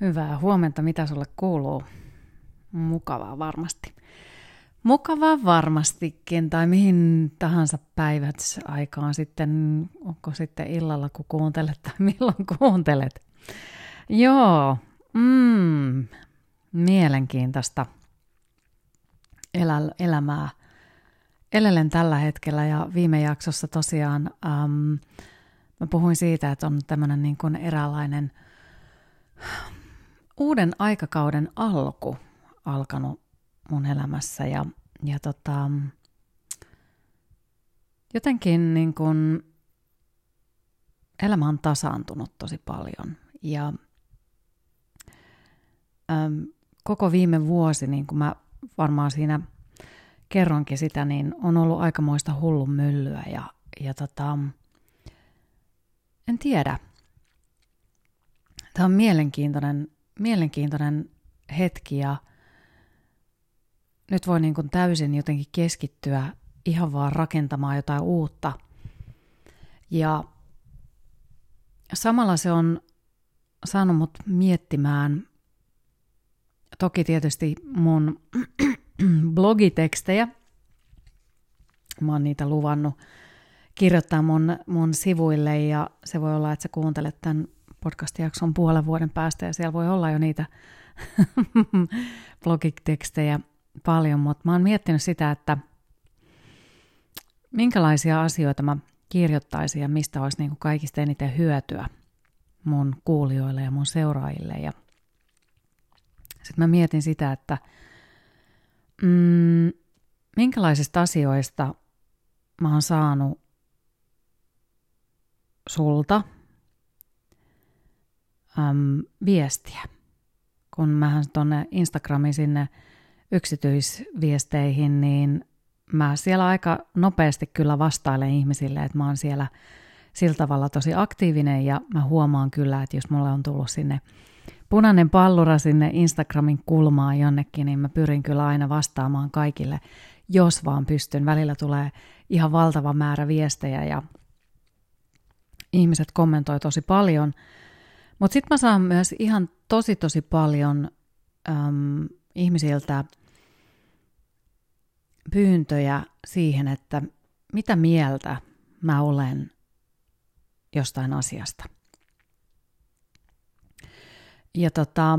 Hyvää huomenta, mitä sulle kuuluu? Mukavaa varmasti. Mukavaa varmastikin, tai mihin tahansa päivät aikaan sitten, onko sitten illalla kun kuuntelet tai milloin kuuntelet. Joo, mm, mielenkiintoista elä, elämää elelen tällä hetkellä ja viime jaksossa tosiaan ähm, mä puhuin siitä, että on tämmöinen niin kuin eräänlainen uuden aikakauden alku alkanut mun elämässä ja, ja tota, jotenkin niin kun elämä on tasaantunut tosi paljon ja äm, koko viime vuosi, niin kuin mä varmaan siinä kerronkin sitä, niin on ollut aikamoista hullun myllyä ja, ja tota, en tiedä. Tämä on mielenkiintoinen mielenkiintoinen hetki ja nyt voi niin kuin täysin jotenkin keskittyä ihan vaan rakentamaan jotain uutta. Ja samalla se on saanut mut miettimään toki tietysti mun blogitekstejä. Mä oon niitä luvannut kirjoittaa mun, mun sivuille ja se voi olla, että sä kuuntelet tämän podcast-jakson puolen vuoden päästä ja siellä voi olla jo niitä blogitekstejä paljon, mutta mä oon miettinyt sitä, että minkälaisia asioita mä kirjoittaisin ja mistä olisi niin kuin kaikista eniten hyötyä mun kuulijoille ja mun seuraajille. Ja sitten mä mietin sitä, että mm, minkälaisista asioista mä oon saanut sulta – äm, viestiä. Kun mähän tuonne Instagramiin sinne yksityisviesteihin, niin mä siellä aika nopeasti kyllä vastailen ihmisille, että mä oon siellä sillä tavalla tosi aktiivinen ja mä huomaan kyllä, että jos mulle on tullut sinne punainen pallura sinne Instagramin kulmaan jonnekin, niin mä pyrin kyllä aina vastaamaan kaikille, jos vaan pystyn. Välillä tulee ihan valtava määrä viestejä ja ihmiset kommentoi tosi paljon – mutta sitten mä saan myös ihan tosi tosi paljon äm, ihmisiltä pyyntöjä siihen, että mitä mieltä mä olen jostain asiasta. Ja tota,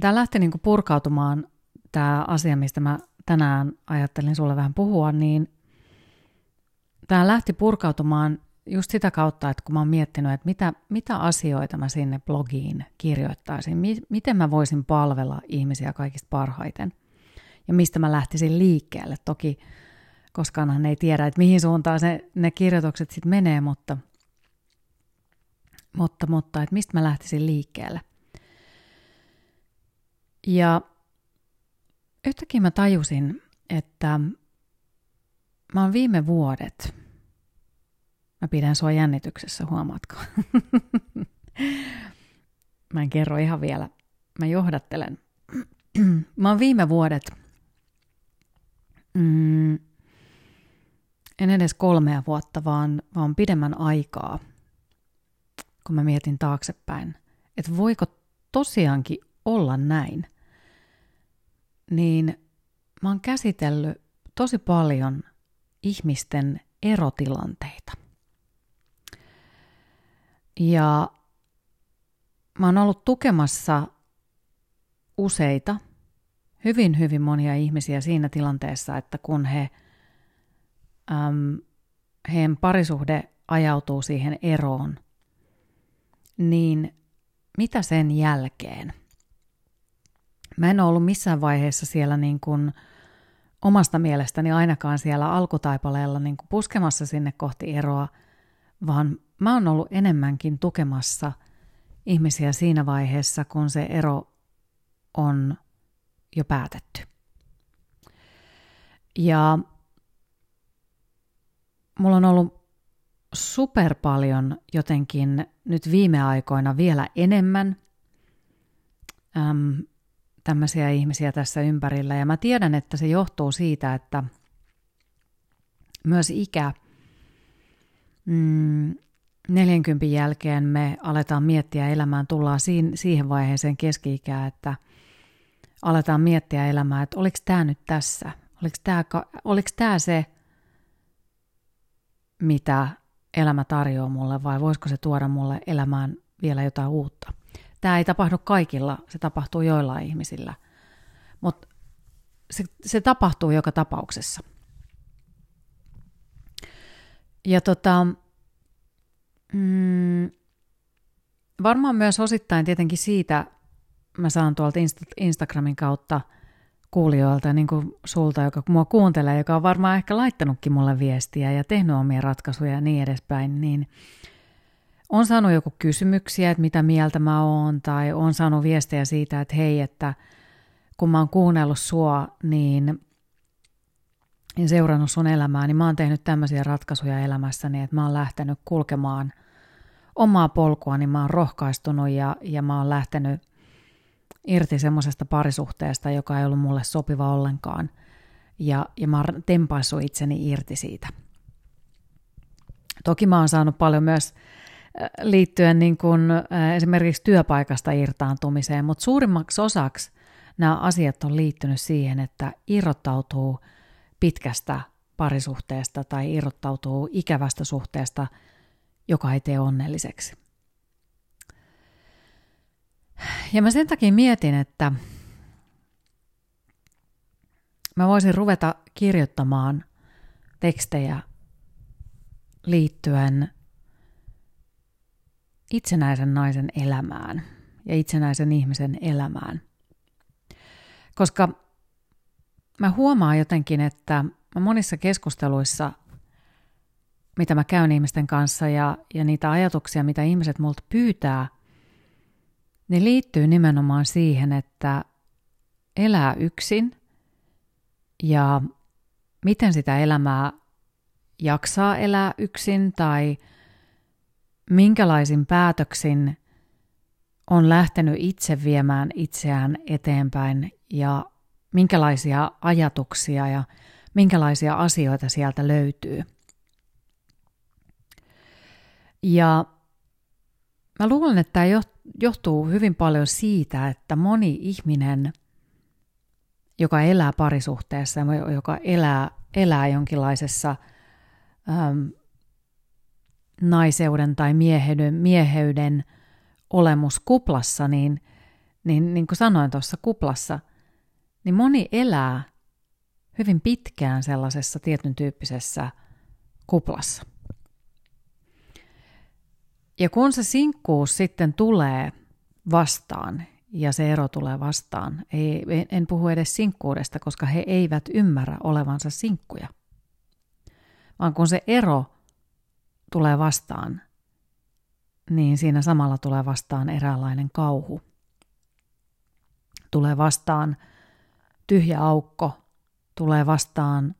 tämä lähti niinku purkautumaan, tämä asia, mistä mä tänään ajattelin sulle vähän puhua, niin tämä lähti purkautumaan just sitä kautta, että kun mä oon miettinyt, että mitä, mitä asioita mä sinne blogiin kirjoittaisin, mi- miten mä voisin palvella ihmisiä kaikista parhaiten ja mistä mä lähtisin liikkeelle. Toki koskaanhan ei tiedä, että mihin suuntaan se, ne kirjoitukset sitten menee, mutta, mutta, mutta että mistä mä lähtisin liikkeelle. Ja yhtäkkiä mä tajusin, että mä oon viime vuodet – Mä pidän sua jännityksessä, huomaatko? Mä en kerro ihan vielä. Mä johdattelen. Mä oon viime vuodet, mm, en edes kolmea vuotta, vaan, vaan pidemmän aikaa, kun mä mietin taaksepäin, että voiko tosiaankin olla näin, niin mä oon käsitellyt tosi paljon ihmisten erotilanteita. Ja mä oon ollut tukemassa useita, hyvin hyvin monia ihmisiä siinä tilanteessa, että kun he, äm, heidän parisuhde ajautuu siihen eroon, niin mitä sen jälkeen? Mä en ollut missään vaiheessa siellä niin kuin omasta mielestäni ainakaan siellä alkutaipaleella niin kuin puskemassa sinne kohti eroa, vaan mä oon ollut enemmänkin tukemassa ihmisiä siinä vaiheessa, kun se ero on jo päätetty. Ja mulla on ollut super paljon jotenkin nyt viime aikoina vielä enemmän äm, tämmöisiä ihmisiä tässä ympärillä. Ja mä tiedän, että se johtuu siitä, että myös ikä mm, 40 jälkeen me aletaan miettiä elämään, tullaan siihen vaiheeseen keski-ikää, että aletaan miettiä elämää, että oliko tämä nyt tässä, oliko tämä, oliko tämä se, mitä elämä tarjoaa mulle vai voisiko se tuoda mulle elämään vielä jotain uutta. Tämä ei tapahdu kaikilla, se tapahtuu joillain ihmisillä, mutta se, se tapahtuu joka tapauksessa. Ja tota, mm, varmaan myös osittain tietenkin siitä mä saan tuolta Insta- Instagramin kautta kuulijoilta, niin kuin sulta, joka mua kuuntelee, joka on varmaan ehkä laittanutkin mulle viestiä ja tehnyt omia ratkaisuja ja niin edespäin, niin on saanut joku kysymyksiä, että mitä mieltä mä oon, tai on saanut viestejä siitä, että hei, että kun mä oon kuunnellut sua, niin ja seurannut sun elämää, niin mä oon tehnyt tämmöisiä ratkaisuja elämässäni, että mä oon lähtenyt kulkemaan omaa polkua, niin mä oon rohkaistunut ja, ja mä oon lähtenyt irti semmoisesta parisuhteesta, joka ei ollut mulle sopiva ollenkaan. Ja, ja mä oon tempaissut itseni irti siitä. Toki mä oon saanut paljon myös äh, liittyen niin kuin äh, esimerkiksi työpaikasta irtaantumiseen, mutta suurimmaksi osaksi nämä asiat on liittynyt siihen, että irrottautuu – pitkästä parisuhteesta tai irrottautuu ikävästä suhteesta, joka ei tee onnelliseksi. Ja mä sen takia mietin, että mä voisin ruveta kirjoittamaan tekstejä liittyen itsenäisen naisen elämään ja itsenäisen ihmisen elämään. Koska mä huomaan jotenkin, että mä monissa keskusteluissa, mitä mä käyn ihmisten kanssa ja, ja niitä ajatuksia, mitä ihmiset multa pyytää, ne liittyy nimenomaan siihen, että elää yksin ja miten sitä elämää jaksaa elää yksin tai minkälaisin päätöksin on lähtenyt itse viemään itseään eteenpäin ja minkälaisia ajatuksia ja minkälaisia asioita sieltä löytyy. Ja mä luulen, että tämä johtuu hyvin paljon siitä, että moni ihminen, joka elää parisuhteessa, joka elää, elää jonkinlaisessa äm, naiseuden tai mieheyden, mieheyden olemuskuplassa, niin, niin, niin kuin sanoin tuossa kuplassa – niin moni elää hyvin pitkään sellaisessa tietyn tyyppisessä kuplassa. Ja kun se sinkkuus sitten tulee vastaan ja se ero tulee vastaan, ei, en puhu edes sinkkuudesta, koska he eivät ymmärrä olevansa sinkkuja, vaan kun se ero tulee vastaan, niin siinä samalla tulee vastaan eräänlainen kauhu. Tulee vastaan tyhjä aukko tulee vastaan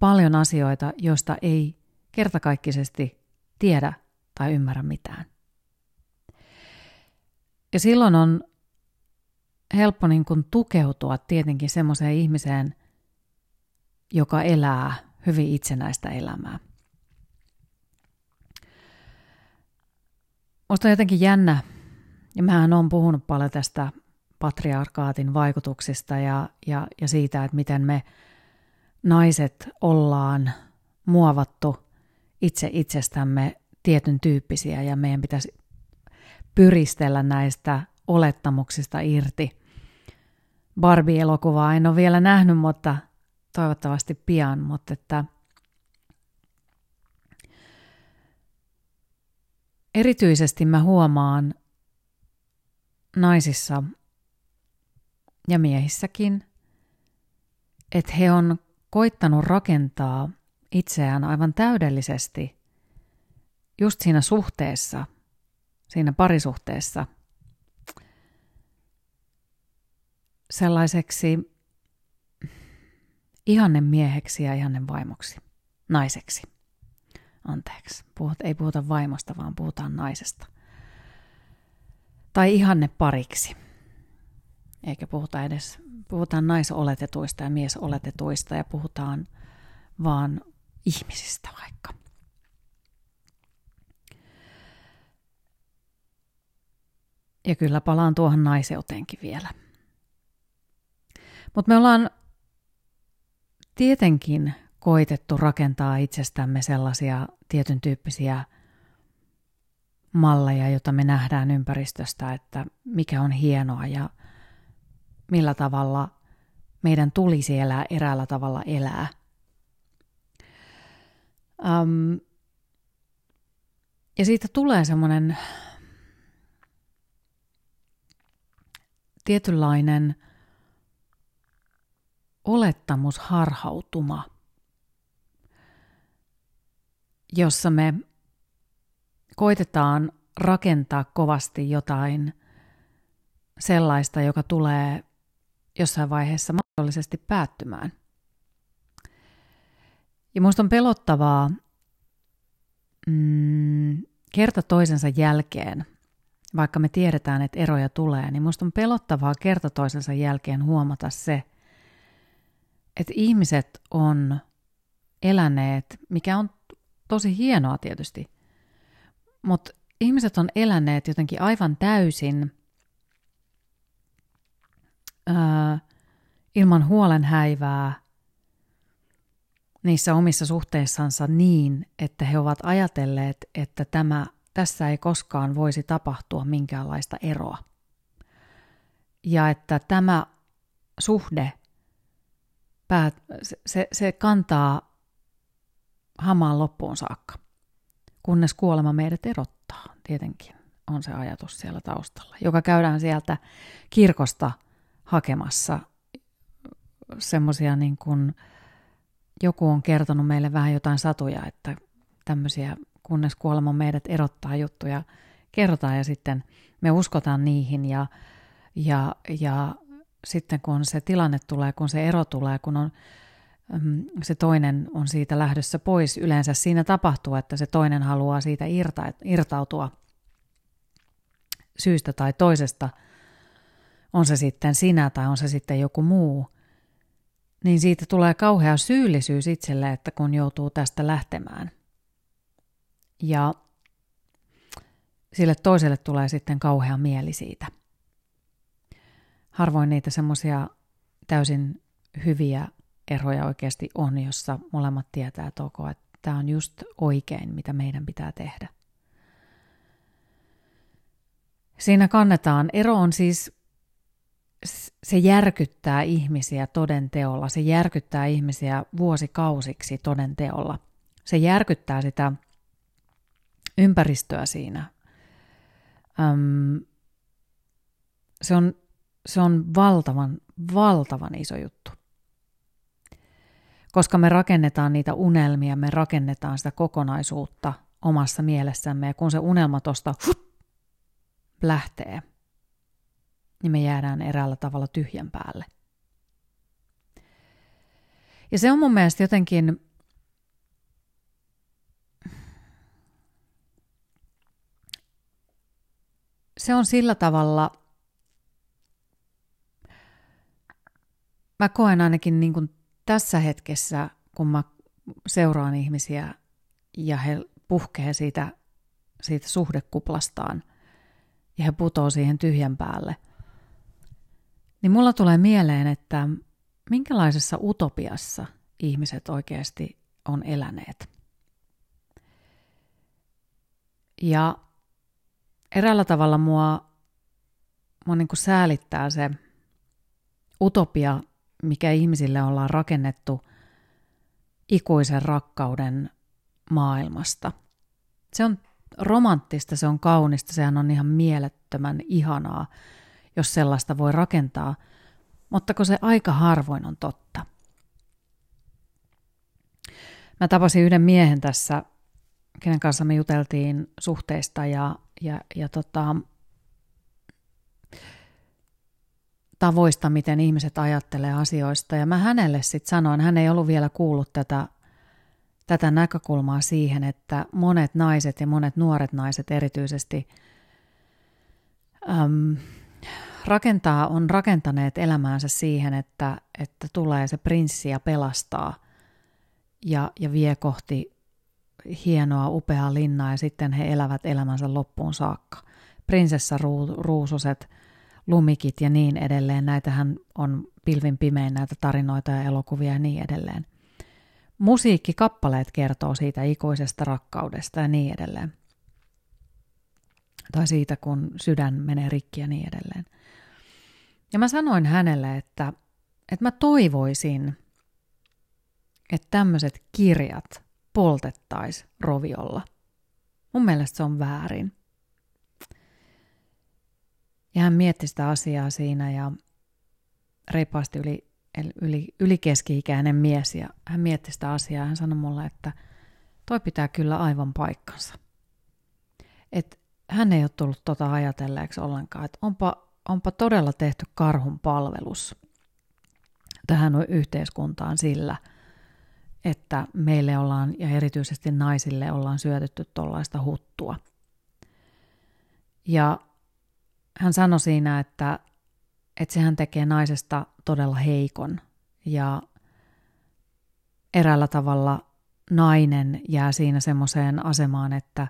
paljon asioita, joista ei kertakaikkisesti tiedä tai ymmärrä mitään. Ja silloin on helppo niin kuin tukeutua tietenkin semmoiseen ihmiseen, joka elää hyvin itsenäistä elämää. Musta on jotenkin jännä, ja mähän on puhunut paljon tästä patriarkaatin vaikutuksista ja, ja, ja siitä, että miten me naiset ollaan muovattu itse itsestämme tietyn tyyppisiä ja meidän pitäisi pyristellä näistä olettamuksista irti. Barbie-elokuvaa en ole vielä nähnyt, mutta toivottavasti pian, mutta että erityisesti mä huomaan naisissa ja miehissäkin, että he on koittanut rakentaa itseään aivan täydellisesti just siinä suhteessa, siinä parisuhteessa, sellaiseksi ihannen mieheksi ja ihannen vaimoksi, naiseksi. Anteeksi, puhut, ei puhuta vaimosta, vaan puhutaan naisesta. Tai ihanne pariksi eikä puhuta edes, puhutaan naisoletetuista ja miesoletetuista ja puhutaan vaan ihmisistä vaikka. Ja kyllä palaan tuohon naiseuteenkin vielä. Mutta me ollaan tietenkin koitettu rakentaa itsestämme sellaisia tietyn tyyppisiä malleja, joita me nähdään ympäristöstä, että mikä on hienoa ja millä tavalla meidän tulisi elää eräällä tavalla elää. Um, ja siitä tulee semmoinen tietynlainen olettamusharhautuma, jossa me koitetaan rakentaa kovasti jotain sellaista, joka tulee jossain vaiheessa mahdollisesti päättymään. Ja minusta on pelottavaa mm, kerta toisensa jälkeen, vaikka me tiedetään, että eroja tulee, niin minusta on pelottavaa kerta toisensa jälkeen huomata se, että ihmiset on eläneet, mikä on tosi hienoa tietysti, mutta ihmiset on eläneet jotenkin aivan täysin ää, ilman huolenhäivää niissä omissa suhteissansa niin, että he ovat ajatelleet, että tämä, tässä ei koskaan voisi tapahtua minkäänlaista eroa. Ja että tämä suhde, päät, se, se kantaa hamaan loppuun saakka, kunnes kuolema meidät erottaa, tietenkin on se ajatus siellä taustalla, joka käydään sieltä kirkosta hakemassa semmoisia niin kuin, joku on kertonut meille vähän jotain satuja, että tämmöisiä, kunnes kuolema meidät erottaa juttuja, kerrotaan ja sitten me uskotaan niihin ja, ja, ja sitten kun se tilanne tulee, kun se ero tulee, kun on mm, se toinen on siitä lähdössä pois, yleensä siinä tapahtuu, että se toinen haluaa siitä irta, irtautua syystä tai toisesta, on se sitten sinä tai on se sitten joku muu, niin siitä tulee kauhea syyllisyys itselle, että kun joutuu tästä lähtemään. Ja sille toiselle tulee sitten kauhea mieli siitä. Harvoin niitä semmoisia täysin hyviä eroja oikeasti on, jossa molemmat tietää, ok, että tämä on just oikein, mitä meidän pitää tehdä. Siinä kannetaan, ero on siis se järkyttää ihmisiä toden teolla, se järkyttää ihmisiä vuosikausiksi toden teolla. Se järkyttää sitä ympäristöä siinä. Öm, se, on, se on valtavan, valtavan iso juttu. Koska me rakennetaan niitä unelmia, me rakennetaan sitä kokonaisuutta omassa mielessämme, ja kun se unelma tuosta lähtee – niin me jäädään eräällä tavalla tyhjän päälle. Ja se on mun mielestä jotenkin se on sillä tavalla, mä koen ainakin niin kuin tässä hetkessä, kun mä seuraan ihmisiä ja he puhkee siitä, siitä suhdekuplastaan ja he putoo siihen tyhjän päälle, niin mulla tulee mieleen, että minkälaisessa utopiassa ihmiset oikeasti on eläneet. Ja eräällä tavalla mua, mua niin kuin säälittää se utopia, mikä ihmisille ollaan rakennettu ikuisen rakkauden maailmasta. Se on romanttista, se on kaunista, sehän on ihan mielettömän ihanaa jos sellaista voi rakentaa, mutta kun se aika harvoin on totta. Mä tapasin yhden miehen tässä, kenen kanssa me juteltiin suhteista ja, ja, ja tota, tavoista, miten ihmiset ajattelee asioista. Ja mä hänelle sitten sanoin, hän ei ollut vielä kuullut tätä, tätä näkökulmaa siihen, että monet naiset ja monet nuoret naiset erityisesti äm, rakentaa, on rakentaneet elämäänsä siihen, että, että tulee se prinssi ja pelastaa ja, ja vie kohti hienoa, upeaa linnaa ja sitten he elävät elämänsä loppuun saakka. prinsessaruususet, lumikit ja niin edelleen. Näitähän on pilvin pimein näitä tarinoita ja elokuvia ja niin edelleen. Musiikkikappaleet kertoo siitä ikuisesta rakkaudesta ja niin edelleen. Tai siitä, kun sydän menee rikki ja niin edelleen. Ja mä sanoin hänelle, että, että mä toivoisin, että tämmöiset kirjat poltettaisiin roviolla. Mun mielestä se on väärin. Ja hän mietti sitä asiaa siinä ja reippaasti yli, yli, yli keski-ikäinen mies ja hän mietti sitä asiaa ja hän sanoi mulle, että toi pitää kyllä aivan paikkansa. Et hän ei ole tullut tota ajatelleeksi ollenkaan, että onpa, onpa todella tehty karhun palvelus tähän yhteiskuntaan sillä, että meille ollaan ja erityisesti naisille ollaan syötetty tuollaista huttua. Ja hän sanoi siinä, että, että sehän tekee naisesta todella heikon ja eräällä tavalla nainen jää siinä semmoiseen asemaan, että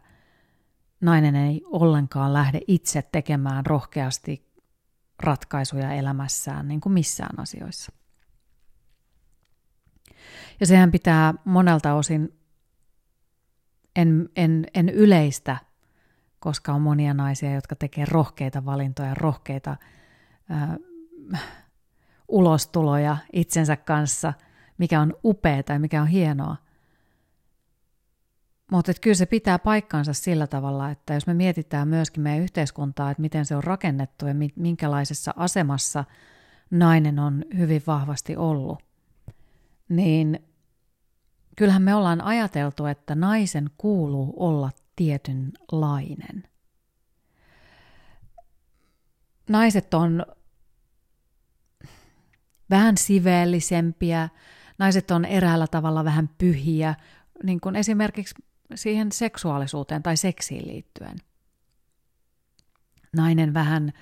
nainen ei ollenkaan lähde itse tekemään rohkeasti ratkaisuja elämässään niin kuin missään asioissa. Ja sehän pitää monelta osin, en, en, en yleistä koska on monia naisia, jotka tekee rohkeita valintoja, rohkeita äh, ulostuloja itsensä kanssa, mikä on upeaa ja mikä on hienoa. Mutta kyllä se pitää paikkaansa sillä tavalla, että jos me mietitään myöskin meidän yhteiskuntaa, että miten se on rakennettu ja minkälaisessa asemassa nainen on hyvin vahvasti ollut, niin kyllähän me ollaan ajateltu, että naisen kuuluu olla tietynlainen. Naiset on vähän siveellisempiä, naiset on eräällä tavalla vähän pyhiä, niin kuin esimerkiksi siihen seksuaalisuuteen tai seksiin liittyen. Nainen vähän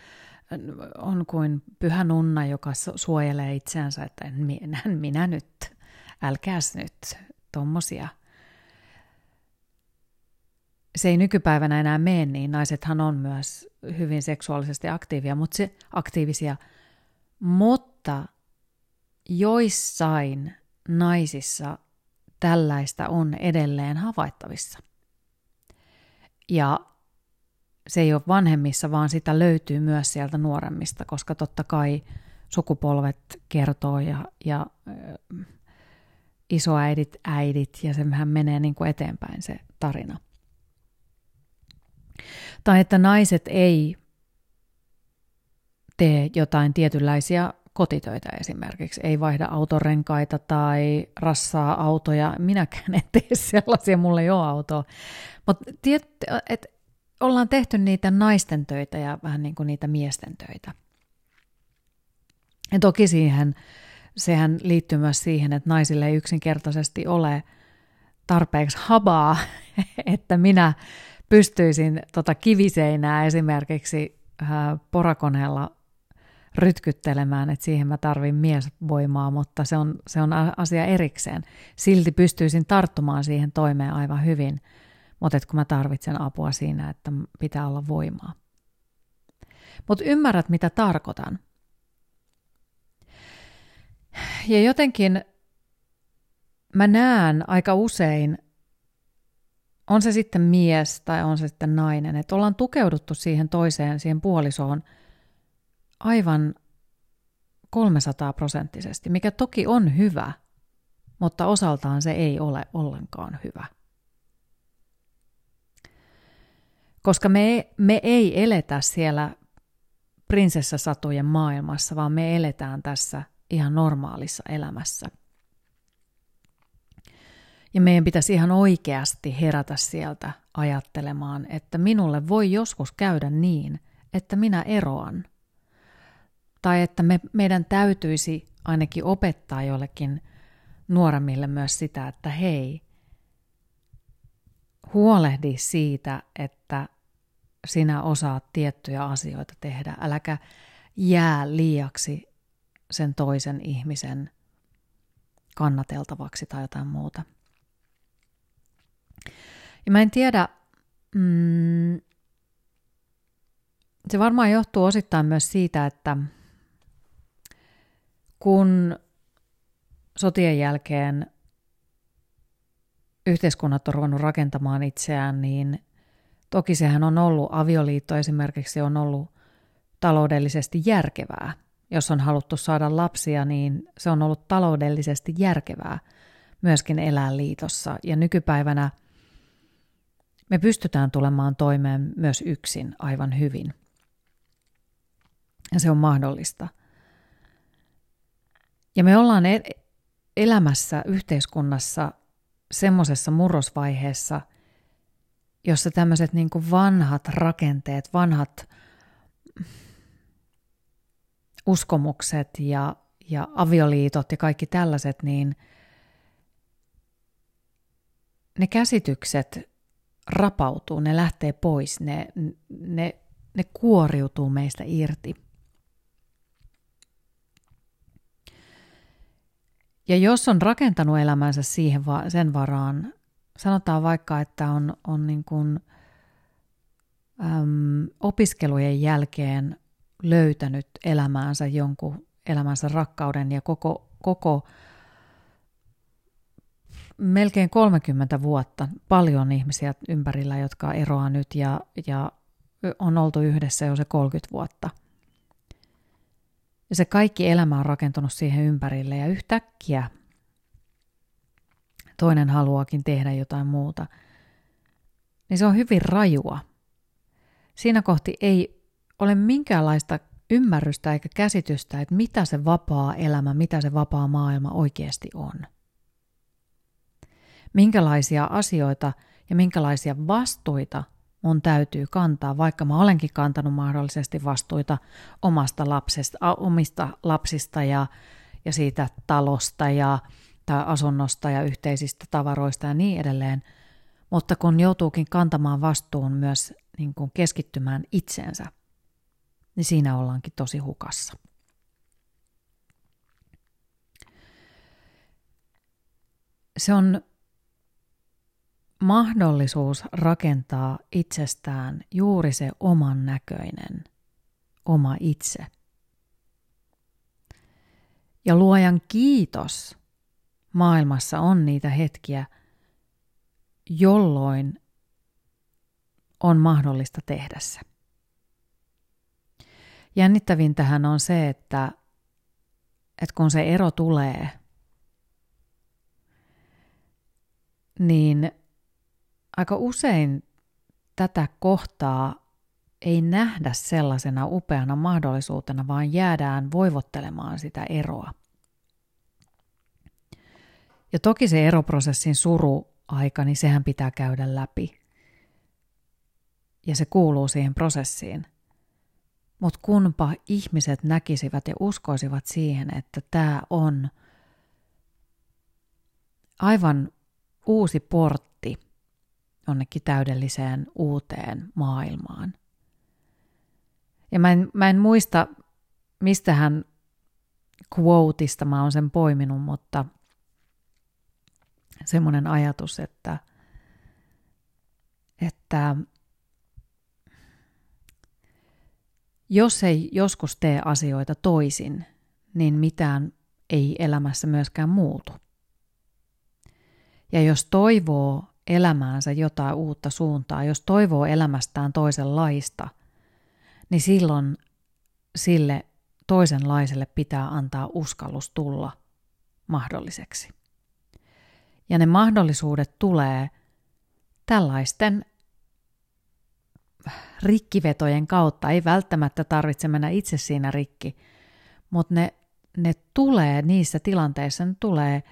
on kuin pyhä nunna, joka suojelee itseänsä, että en minä, minä nyt, älkääs nyt, tuommoisia – se ei nykypäivänä enää mene, niin. Naisethan on myös hyvin seksuaalisesti aktiivia, mutta se, aktiivisia, mutta joissain naisissa tällaista on edelleen havaittavissa. Ja se ei ole vanhemmissa, vaan sitä löytyy myös sieltä nuoremmista, koska totta kai sukupolvet kertoo ja, ja isoäidit, äidit ja sehän menee niin kuin eteenpäin se tarina. Tai että naiset ei tee jotain tietynlaisia kotitöitä esimerkiksi, ei vaihda autorenkaita tai rassaa autoja. Minäkään en tee sellaisia, mulla ei ole autoa. Mutta ollaan tehty niitä naisten töitä ja vähän niin kuin niitä miesten töitä. Ja toki siihen, sehän liittyy myös siihen, että naisille ei yksinkertaisesti ole tarpeeksi habaa, että minä pystyisin tota kiviseinää esimerkiksi äh, porakoneella rytkyttelemään, että siihen mä tarvin miesvoimaa, mutta se on, se on asia erikseen. Silti pystyisin tarttumaan siihen toimeen aivan hyvin, mutta kun mä tarvitsen apua siinä, että pitää olla voimaa. Mutta ymmärrät, mitä tarkoitan. Ja jotenkin mä näen aika usein on se sitten mies tai on se sitten nainen, että ollaan tukeuduttu siihen toiseen, siihen puolisoon aivan 300 prosenttisesti, mikä toki on hyvä, mutta osaltaan se ei ole ollenkaan hyvä. Koska me, me ei eletä siellä prinsessasatujen maailmassa, vaan me eletään tässä ihan normaalissa elämässä – ja meidän pitäisi ihan oikeasti herätä sieltä ajattelemaan, että minulle voi joskus käydä niin, että minä eroan. Tai että me, meidän täytyisi ainakin opettaa jollekin nuoremmille myös sitä, että hei, huolehdi siitä, että sinä osaat tiettyjä asioita tehdä. Äläkä jää liiaksi sen toisen ihmisen kannateltavaksi tai jotain muuta. Ja mä en tiedä, mm, se varmaan johtuu osittain myös siitä, että kun sotien jälkeen yhteiskunnat on ruvennut rakentamaan itseään, niin toki sehän on ollut, avioliitto esimerkiksi on ollut taloudellisesti järkevää. Jos on haluttu saada lapsia, niin se on ollut taloudellisesti järkevää myöskin elää liitossa. Ja nykypäivänä me pystytään tulemaan toimeen myös yksin aivan hyvin. Ja se on mahdollista. Ja me ollaan e- elämässä yhteiskunnassa semmoisessa murrosvaiheessa, jossa tämmöiset niin vanhat rakenteet, vanhat uskomukset ja, ja avioliitot ja kaikki tällaiset, niin ne käsitykset rapautuu, ne lähtee pois, ne, ne, ne kuoriutuu meistä irti. Ja jos on rakentanut elämänsä siihen sen varaan, sanotaan vaikka, että on, on niin kuin, äm, opiskelujen jälkeen löytänyt elämäänsä jonkun elämänsä rakkauden ja koko, koko melkein 30 vuotta paljon ihmisiä ympärillä, jotka eroaa nyt ja, ja on oltu yhdessä jo se 30 vuotta. Ja se kaikki elämä on rakentunut siihen ympärille ja yhtäkkiä toinen haluaakin tehdä jotain muuta, niin se on hyvin rajua. Siinä kohti ei ole minkäänlaista ymmärrystä eikä käsitystä, että mitä se vapaa elämä, mitä se vapaa maailma oikeasti on. Minkälaisia asioita ja minkälaisia vastuita mun täytyy kantaa, vaikka mä olenkin kantanut mahdollisesti vastuita omasta lapsesta, omista lapsista ja, ja siitä talosta ja tai asunnosta ja yhteisistä tavaroista ja niin edelleen. Mutta kun joutuukin kantamaan vastuun myös niin kuin keskittymään itseensä, niin siinä ollaankin tosi hukassa. Se on mahdollisuus rakentaa itsestään juuri se oman näköinen, oma itse. Ja luojan kiitos maailmassa on niitä hetkiä, jolloin on mahdollista tehdä se. Jännittävintähän on se, että, että kun se ero tulee, niin aika usein tätä kohtaa ei nähdä sellaisena upeana mahdollisuutena, vaan jäädään voivottelemaan sitä eroa. Ja toki se eroprosessin suruaika, niin sehän pitää käydä läpi. Ja se kuuluu siihen prosessiin. Mutta kunpa ihmiset näkisivät ja uskoisivat siihen, että tämä on aivan uusi portti jonnekin täydelliseen uuteen maailmaan. Ja mä en, mä en muista, mistä hän quoteista mä oon sen poiminut, mutta semmoinen ajatus, että, että jos ei joskus tee asioita toisin, niin mitään ei elämässä myöskään muutu. Ja jos toivoo elämäänsä jotain uutta suuntaa, jos toivoo elämästään toisenlaista, niin silloin sille toisenlaiselle pitää antaa uskallus tulla mahdolliseksi. Ja ne mahdollisuudet tulee tällaisten rikkivetojen kautta. Ei välttämättä tarvitse mennä itse siinä rikki, mutta ne, ne tulee niissä tilanteissa, ne tulee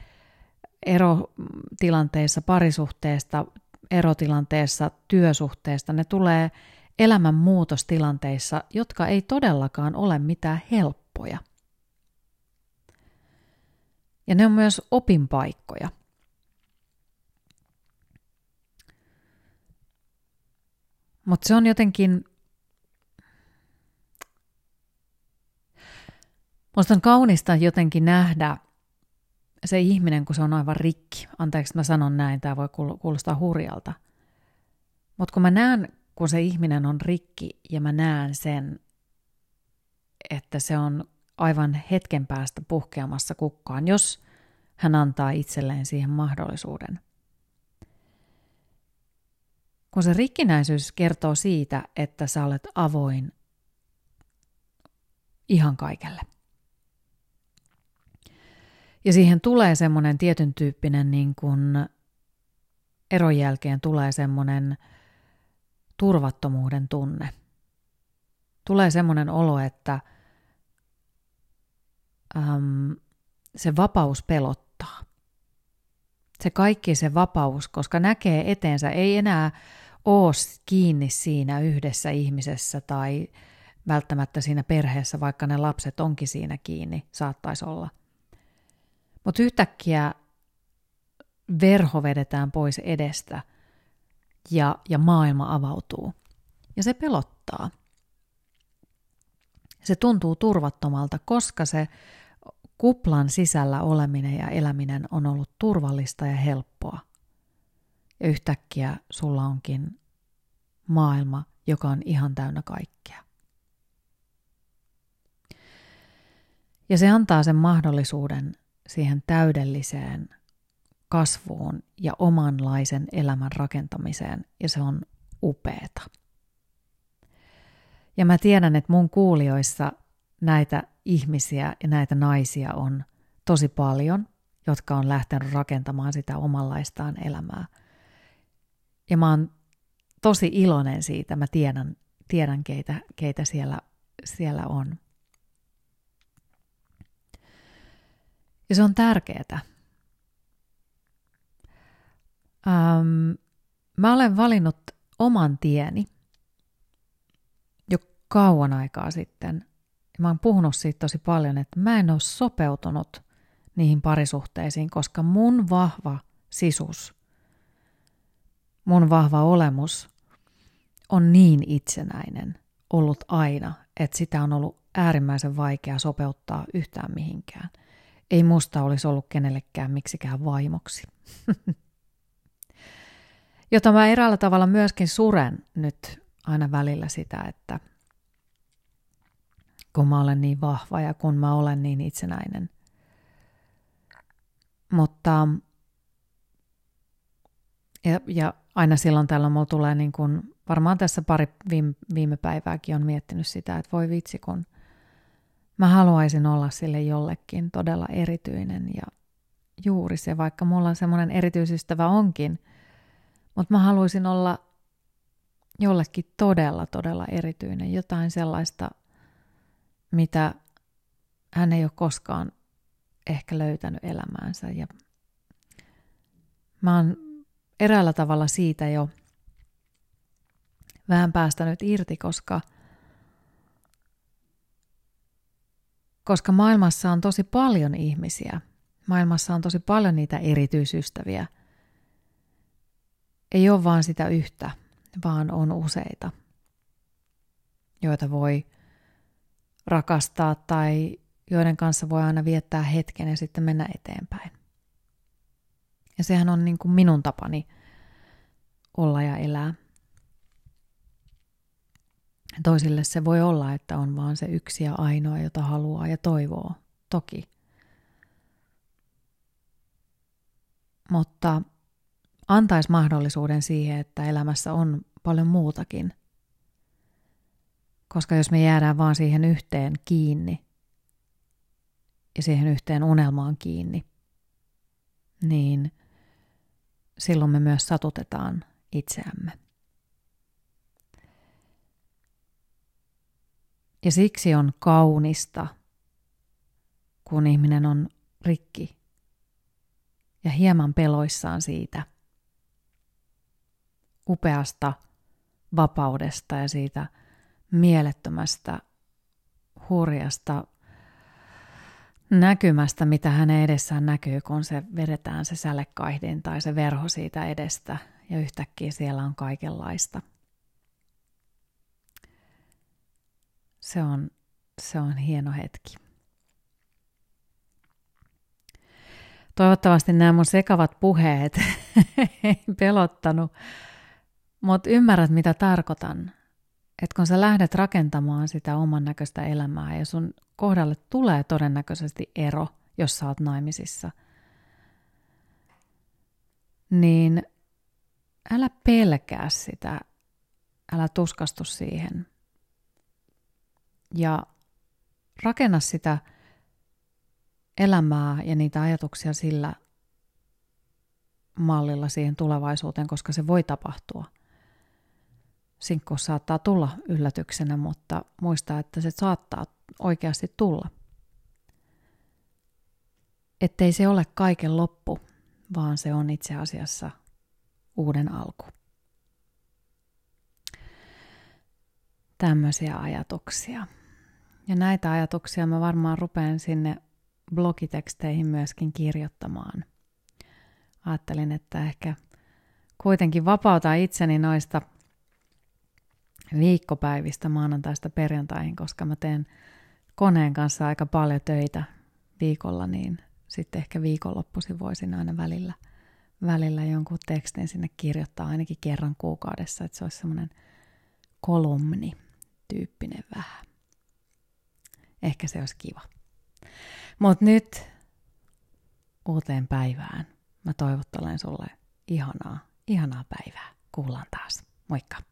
erotilanteissa, parisuhteesta, erotilanteessa, työsuhteesta, ne tulee elämänmuutostilanteissa, jotka ei todellakaan ole mitään helppoja. Ja ne on myös opinpaikkoja. Mutta se on jotenkin... Musta on kaunista jotenkin nähdä se ihminen, kun se on aivan rikki. Anteeksi, mä sanon näin, tämä voi kuulostaa hurjalta. Mutta kun mä näen kun se ihminen on rikki ja mä näen sen, että se on aivan hetken päästä puhkeamassa kukkaan, jos hän antaa itselleen siihen mahdollisuuden. Kun se rikkinäisyys kertoo siitä, että sä olet avoin ihan kaikelle. Ja siihen tulee semmoinen tietyn tyyppinen niin kuin eron jälkeen tulee semmoinen turvattomuuden tunne. Tulee semmoinen olo, että äm, se vapaus pelottaa. Se kaikki se vapaus, koska näkee eteensä, ei enää ole kiinni siinä yhdessä ihmisessä tai välttämättä siinä perheessä, vaikka ne lapset onkin siinä kiinni, saattaisi olla. Mutta yhtäkkiä verho vedetään pois edestä ja, ja maailma avautuu. Ja se pelottaa. Se tuntuu turvattomalta, koska se kuplan sisällä oleminen ja eläminen on ollut turvallista ja helppoa. Ja yhtäkkiä sulla onkin maailma, joka on ihan täynnä kaikkea. Ja se antaa sen mahdollisuuden siihen täydelliseen kasvuun ja omanlaisen elämän rakentamiseen, ja se on upeeta. Ja mä tiedän, että mun kuulijoissa näitä ihmisiä ja näitä naisia on tosi paljon, jotka on lähtenyt rakentamaan sitä omanlaistaan elämää. Ja mä oon tosi iloinen siitä, mä tiedän, tiedän keitä, keitä siellä, siellä on. Ja se on tärkeää. Ähm, mä olen valinnut oman tieni jo kauan aikaa sitten. Mä oon puhunut siitä tosi paljon, että mä en ole sopeutunut niihin parisuhteisiin, koska mun vahva sisus, mun vahva olemus on niin itsenäinen ollut aina, että sitä on ollut äärimmäisen vaikea sopeuttaa yhtään mihinkään. Ei musta olisi ollut kenellekään miksikään vaimoksi. Jota mä eräällä tavalla myöskin suren nyt aina välillä sitä, että kun mä olen niin vahva ja kun mä olen niin itsenäinen. Mutta ja, ja aina silloin tällä mulla tulee niin kuin, varmaan tässä pari viime, viime päivääkin on miettinyt sitä, että voi vitsi kun mä haluaisin olla sille jollekin todella erityinen ja juuri se, vaikka mulla semmoinen erityisystävä onkin, mutta mä haluaisin olla jollekin todella, todella erityinen, jotain sellaista, mitä hän ei ole koskaan ehkä löytänyt elämäänsä. Ja mä oon eräällä tavalla siitä jo vähän päästänyt irti, koska – koska maailmassa on tosi paljon ihmisiä. Maailmassa on tosi paljon niitä erityisystäviä. Ei ole vaan sitä yhtä, vaan on useita, joita voi rakastaa tai joiden kanssa voi aina viettää hetken ja sitten mennä eteenpäin. Ja sehän on niin kuin minun tapani olla ja elää. Toisille se voi olla, että on vaan se yksi ja ainoa, jota haluaa ja toivoo. Toki. Mutta antaisi mahdollisuuden siihen, että elämässä on paljon muutakin. Koska jos me jäädään vaan siihen yhteen kiinni ja siihen yhteen unelmaan kiinni, niin silloin me myös satutetaan itseämme. Ja siksi on kaunista, kun ihminen on rikki ja hieman peloissaan siitä upeasta vapaudesta ja siitä mielettömästä, hurjasta näkymästä, mitä hänen edessään näkyy, kun se vedetään se sälekaihdin tai se verho siitä edestä ja yhtäkkiä siellä on kaikenlaista. Se on, se on hieno hetki. Toivottavasti nämä mun sekavat puheet ei pelottanut, Mutta ymmärrät, mitä tarkoitan. Että kun sä lähdet rakentamaan sitä oman näköistä elämää ja sun kohdalle tulee todennäköisesti ero, jos sä oot naimisissa, niin älä pelkää sitä, älä tuskastu siihen. Ja rakenna sitä elämää ja niitä ajatuksia sillä mallilla siihen tulevaisuuteen, koska se voi tapahtua. Sinkku saattaa tulla yllätyksenä, mutta muista, että se saattaa oikeasti tulla. Ettei se ole kaiken loppu, vaan se on itse asiassa uuden alku. Tämmöisiä ajatuksia. Ja näitä ajatuksia mä varmaan rupean sinne blogiteksteihin myöskin kirjoittamaan. Ajattelin, että ehkä kuitenkin vapauta itseni noista viikkopäivistä maanantaista perjantaihin, koska mä teen koneen kanssa aika paljon töitä viikolla, niin sitten ehkä viikonloppuisin voisin aina välillä, välillä jonkun tekstin sinne kirjoittaa ainakin kerran kuukaudessa, että se olisi semmoinen kolumni tyyppinen vähän. Ehkä se olisi kiva. Mutta nyt uuteen päivään. Mä toivottelen sulle ihanaa, ihanaa päivää. Kuullaan taas. Moikka!